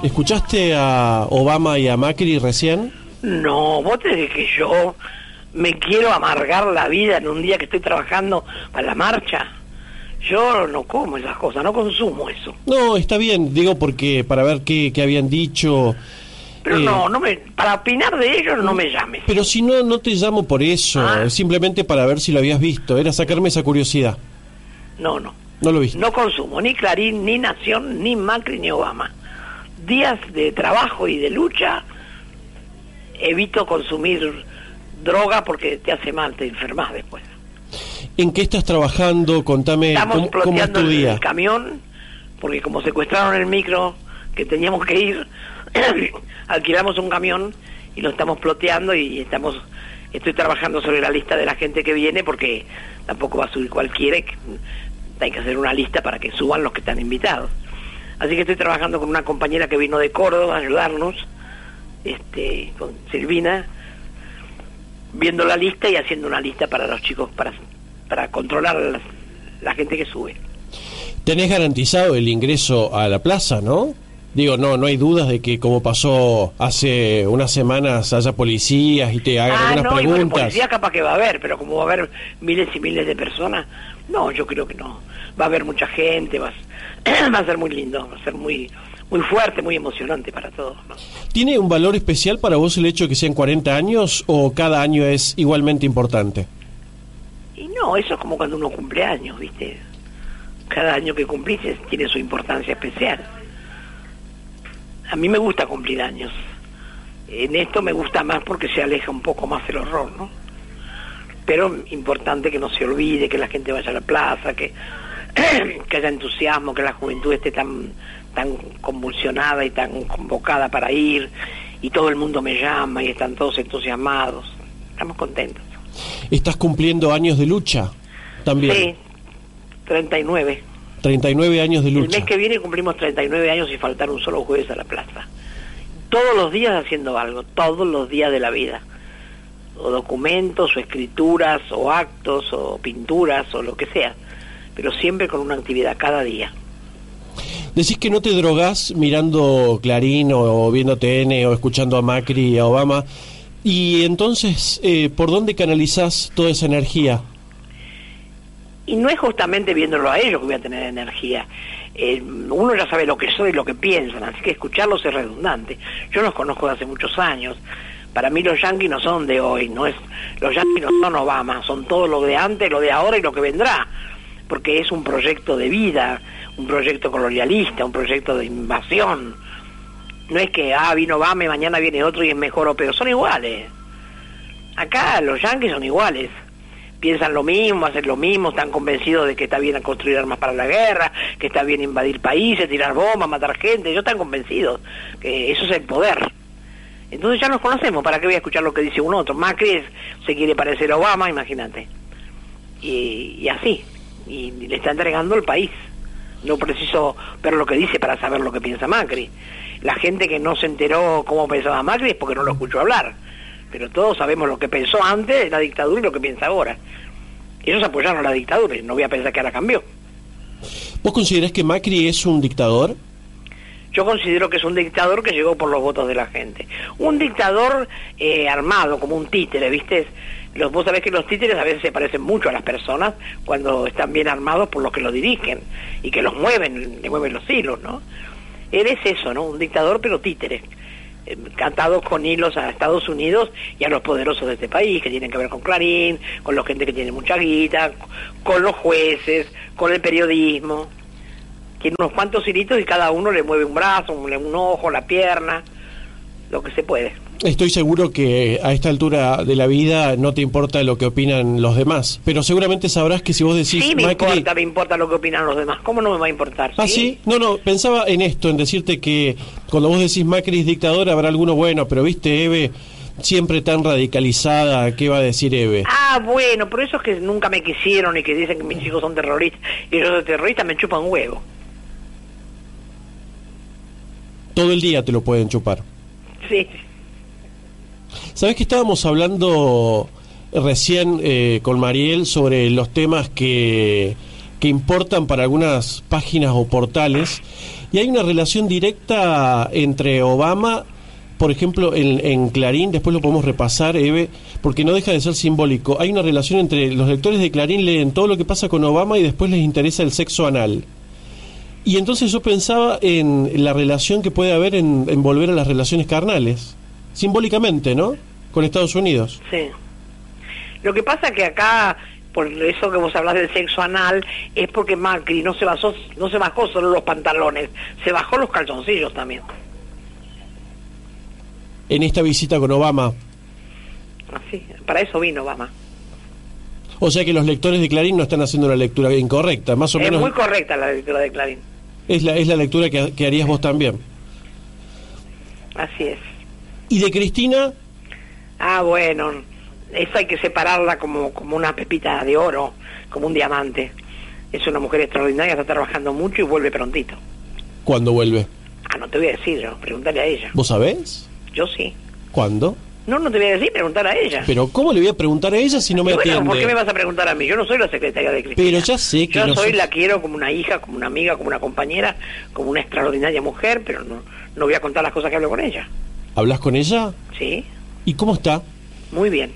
¿Escuchaste a Obama y a Macri recién? No, vos te decís que yo me quiero amargar la vida en un día que estoy trabajando para la marcha. Yo no como esas cosas, no consumo eso. No, está bien, digo porque para ver qué, qué habían dicho. Pero eh, no, no me, para opinar de ellos no me llames. Pero si no, no te llamo por eso, Ah. simplemente para ver si lo habías visto, era sacarme esa curiosidad. No, no. No lo viste. No consumo ni Clarín, ni Nación, ni Macri, ni Obama. Días de trabajo y de lucha, evito consumir droga porque te hace mal, te enfermas después. ¿En qué estás trabajando? Contame Estamos cómo, cómo es tu día. el camión, porque como secuestraron el micro que teníamos que ir, alquilamos un camión y lo estamos ploteando y estamos estoy trabajando sobre la lista de la gente que viene porque tampoco va a subir cualquiera, hay que hacer una lista para que suban los que están invitados. Así que estoy trabajando con una compañera que vino de Córdoba a ayudarnos, este, con Silvina, viendo la lista y haciendo una lista para los chicos para, para controlar la, la gente que sube. Tenés garantizado el ingreso a la plaza, ¿no? Digo, no, no hay dudas de que como pasó hace unas semanas haya policías y te hagan Ah, algunas no, y bueno, preguntas. policía capaz que va a haber, pero como va a haber miles y miles de personas, no, yo creo que no. Va a haber mucha gente, va a, va a ser muy lindo, va a ser muy muy fuerte, muy emocionante para todos. ¿no? ¿Tiene un valor especial para vos el hecho de que sean 40 años o cada año es igualmente importante? Y no, eso es como cuando uno cumple años, ¿viste? Cada año que cumplís tiene su importancia especial. A mí me gusta cumplir años. En esto me gusta más porque se aleja un poco más el horror, ¿no? Pero importante que no se olvide, que la gente vaya a la plaza, que, que haya entusiasmo, que la juventud esté tan, tan convulsionada y tan convocada para ir, y todo el mundo me llama y están todos entusiasmados. Estamos contentos. ¿Estás cumpliendo años de lucha? También. Sí, 39. 39 años de El lucha. mes que viene cumplimos 39 años y faltar un solo jueves a la plaza. Todos los días haciendo algo, todos los días de la vida. O documentos, o escrituras, o actos, o pinturas, o lo que sea. Pero siempre con una actividad cada día. Decís que no te drogás mirando Clarín o, o viendo TN o escuchando a Macri y a Obama. Y entonces, eh, ¿por dónde canalizás toda esa energía? Y no es justamente viéndolo a ellos que voy a tener energía. Eh, uno ya sabe lo que soy y lo que piensan, así que escucharlos es redundante. Yo los conozco de hace muchos años. Para mí los yanquis no son de hoy, no es los yanquis no son Obama, son todo lo de antes, lo de ahora y lo que vendrá. Porque es un proyecto de vida, un proyecto colonialista, un proyecto de invasión. No es que, ah, vino Obama y mañana viene otro y es mejor o peor, son iguales. Acá los yanquis son iguales. Piensan lo mismo, hacen lo mismo, están convencidos de que está bien construir armas para la guerra, que está bien invadir países, tirar bombas, matar gente. Ellos están convencidos que eso es el poder. Entonces ya nos conocemos, ¿para qué voy a escuchar lo que dice un otro? Macri es- se quiere parecer a Obama, imagínate. Y, así, y le está entregando el país. No preciso ver lo que dice para saber lo que piensa Macri. La gente que no se enteró cómo pensaba Macri es porque no lo escuchó hablar. Pero todos sabemos lo que pensó antes de la dictadura y lo que piensa ahora. Ellos apoyaron la dictadura y no voy a pensar que ahora cambió. ¿Vos considerás que Macri es un dictador? Yo considero que es un dictador que llegó por los votos de la gente. Un dictador eh, armado, como un títere, ¿viste? Los, vos sabés que los títeres a veces se parecen mucho a las personas cuando están bien armados por los que los dirigen y que los mueven, le mueven los hilos, ¿no? Él es eso, ¿no? Un dictador pero títere. Cantados con hilos a Estados Unidos y a los poderosos de este país, que tienen que ver con Clarín, con la gente que tiene mucha guita, con los jueces, con el periodismo tiene unos cuantos hilitos y cada uno le mueve un brazo, un, un ojo, la pierna, lo que se puede. Estoy seguro que a esta altura de la vida no te importa lo que opinan los demás, pero seguramente sabrás que si vos decís Sí, me Macri... importa, me importa lo que opinan los demás. ¿Cómo no me va a importar? Ah, sí. No, no, pensaba en esto, en decirte que cuando vos decís Macri es dictador habrá alguno bueno, pero viste, Eve, siempre tan radicalizada, ¿qué va a decir Eve? Ah, bueno, por eso es que nunca me quisieron y que dicen que mis hijos son terroristas y yo soy terrorista, me chupan huevo. Todo el día te lo pueden chupar. Sí. ¿Sabés que estábamos hablando recién eh, con Mariel sobre los temas que que importan para algunas páginas o portales. Y hay una relación directa entre Obama, por ejemplo, en, en Clarín, después lo podemos repasar, Eve, porque no deja de ser simbólico. Hay una relación entre los lectores de Clarín leen todo lo que pasa con Obama y después les interesa el sexo anal. Y entonces yo pensaba en la relación que puede haber en volver a las relaciones carnales, simbólicamente, ¿no? Con Estados Unidos. Sí. Lo que pasa que acá, por eso que vos hablas del sexo anal, es porque Macri no se basó, no se bajó solo los pantalones, se bajó los calzoncillos también. En esta visita con Obama. Así, para eso vino Obama. O sea que los lectores de Clarín no están haciendo la lectura incorrecta, más o es menos. muy correcta la lectura de Clarín. Es la, es la lectura que, que harías vos también. Así es. ¿Y de Cristina? Ah, bueno, eso hay que separarla como, como una pepita de oro, como un diamante. Es una mujer extraordinaria, está trabajando mucho y vuelve prontito. ¿Cuándo vuelve? Ah, no te voy a decir yo, pregúntale a ella. ¿Vos sabés? Yo sí. ¿Cuándo? No, no te voy a decir, preguntar a ella. Pero ¿cómo le voy a preguntar a ella si no me bueno, atiende? ¿por qué me vas a preguntar a mí? Yo no soy la secretaria de Cristina. Pero ya sé que Yo no soy, sos- la quiero como una hija, como una amiga, como una compañera, como una extraordinaria mujer, pero no, no voy a contar las cosas que hablo con ella. ¿Hablas con ella? ¿Sí? ¿Y cómo está? Muy bien.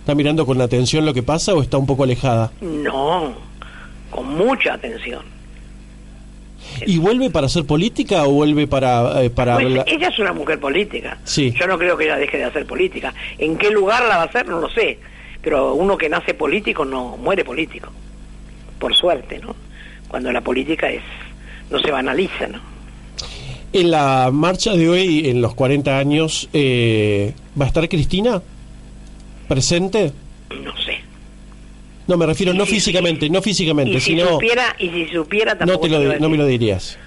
¿Está mirando con atención lo que pasa o está un poco alejada? No, con mucha atención. ¿Y vuelve para hacer política o vuelve para... eh, para Pues, hablar- ella es una mujer política. Sí. Yo no creo que ella deje de hacer política. ¿En qué lugar la va a hacer? No lo sé. Pero uno que nace político no muere político. Por suerte, ¿no? Cuando la política es no se banaliza, ¿no? En la marcha de hoy, en los 40 años, eh, ¿va a estar Cristina? ¿Presente? No sé. No, me refiero no si- físicamente, no físicamente, Y si sino... supiera, y si supiera No, tampoco te lo, no me lo dirías.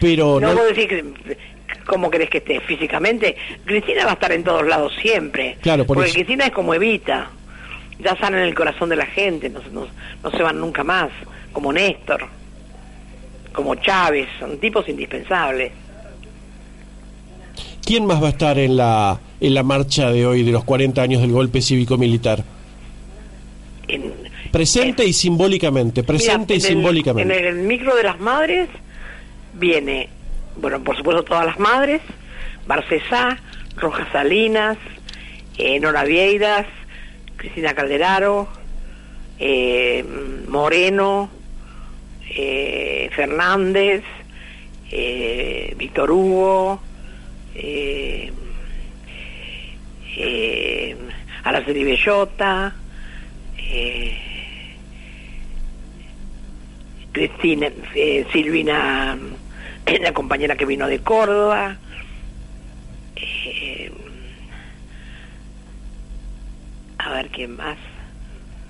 Pero No no, puedo decir que, cómo querés que esté físicamente. Cristina va a estar en todos lados siempre. Claro, por porque eso. Cristina es como Evita. Ya están en el corazón de la gente, no, no, no se van nunca más. Como Néstor, como Chávez, son tipos indispensables. ¿quién más va a estar en la, en la marcha de hoy de los 40 años del golpe cívico-militar? En, Presente y simbólicamente, presente Mira, y en el- simbólicamente. En el micro de las madres viene, bueno, por supuesto todas las madres, Barcesá, Rojas Salinas, eh, Nora Vieiras, Cristina Calderaro, eh, Moreno, eh, Fernández, eh, Víctor Hugo, eh, eh, Araceli Bellota, eh, Cristina, eh, Silvina, la compañera que vino de Córdoba, eh, a ver quién más,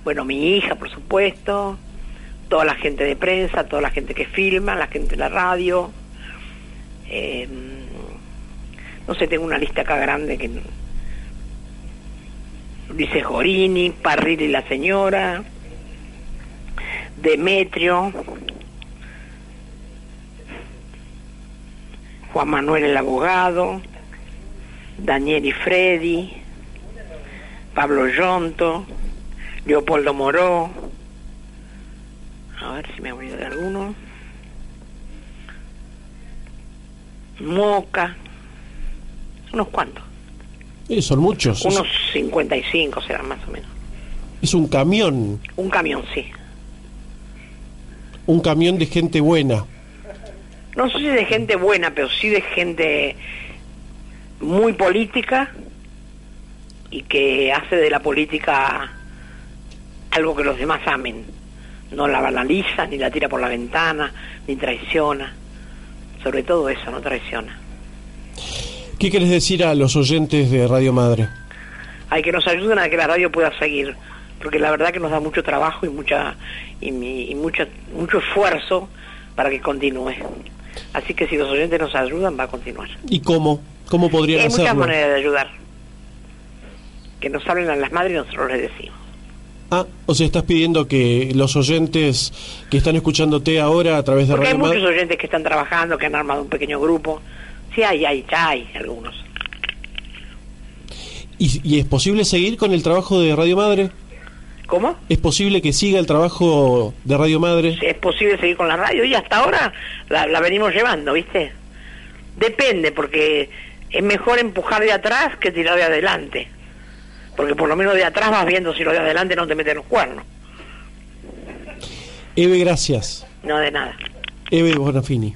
bueno, mi hija, por supuesto, toda la gente de prensa, toda la gente que filma, la gente de la radio, eh, no sé, tengo una lista acá grande que dice Jorini, Parril y la señora, Demetrio, Juan Manuel el abogado, Daniel y Freddy, Pablo Yonto, Leopoldo Moró, a ver si me he olvidado de alguno, Moca, unos cuantos, Eh, son muchos. unos 55 serán más o menos. Es un camión, Un camión, sí. un camión de gente buena. No sé si de gente buena, pero sí de gente muy política y que hace de la política algo que los demás amen. No la banaliza, ni la tira por la ventana, ni traiciona. Sobre todo eso, no traiciona. ¿Qué querés decir a los oyentes de Radio Madre? Hay que nos ayuden a que la radio pueda seguir, porque la verdad que nos da mucho trabajo y mucha y, mi- y mucha, mucho esfuerzo para que continúe. Así que si los oyentes nos ayudan, va a continuar. ¿Y cómo? ¿Cómo podrían Hay muchas hacerlo? maneras de ayudar. Que nos hablen a las madres y nosotros les decimos. Ah, o sea, estás pidiendo que los oyentes que están escuchándote ahora a través de Porque hay Radio muchos Madre... oyentes que están trabajando, que han armado un pequeño grupo. Sí, hay, hay, ya hay algunos. ¿Y, y es posible seguir con el trabajo de Radio Madre? ¿Cómo? ¿Es posible que siga el trabajo de Radio Madre? Es posible seguir con la radio y hasta ahora la, la venimos llevando, ¿viste? Depende, porque es mejor empujar de atrás que tirar de adelante. Porque por lo menos de atrás vas viendo si lo de adelante no te meten los cuernos. Eve, gracias. No de nada. Eve Bonafini.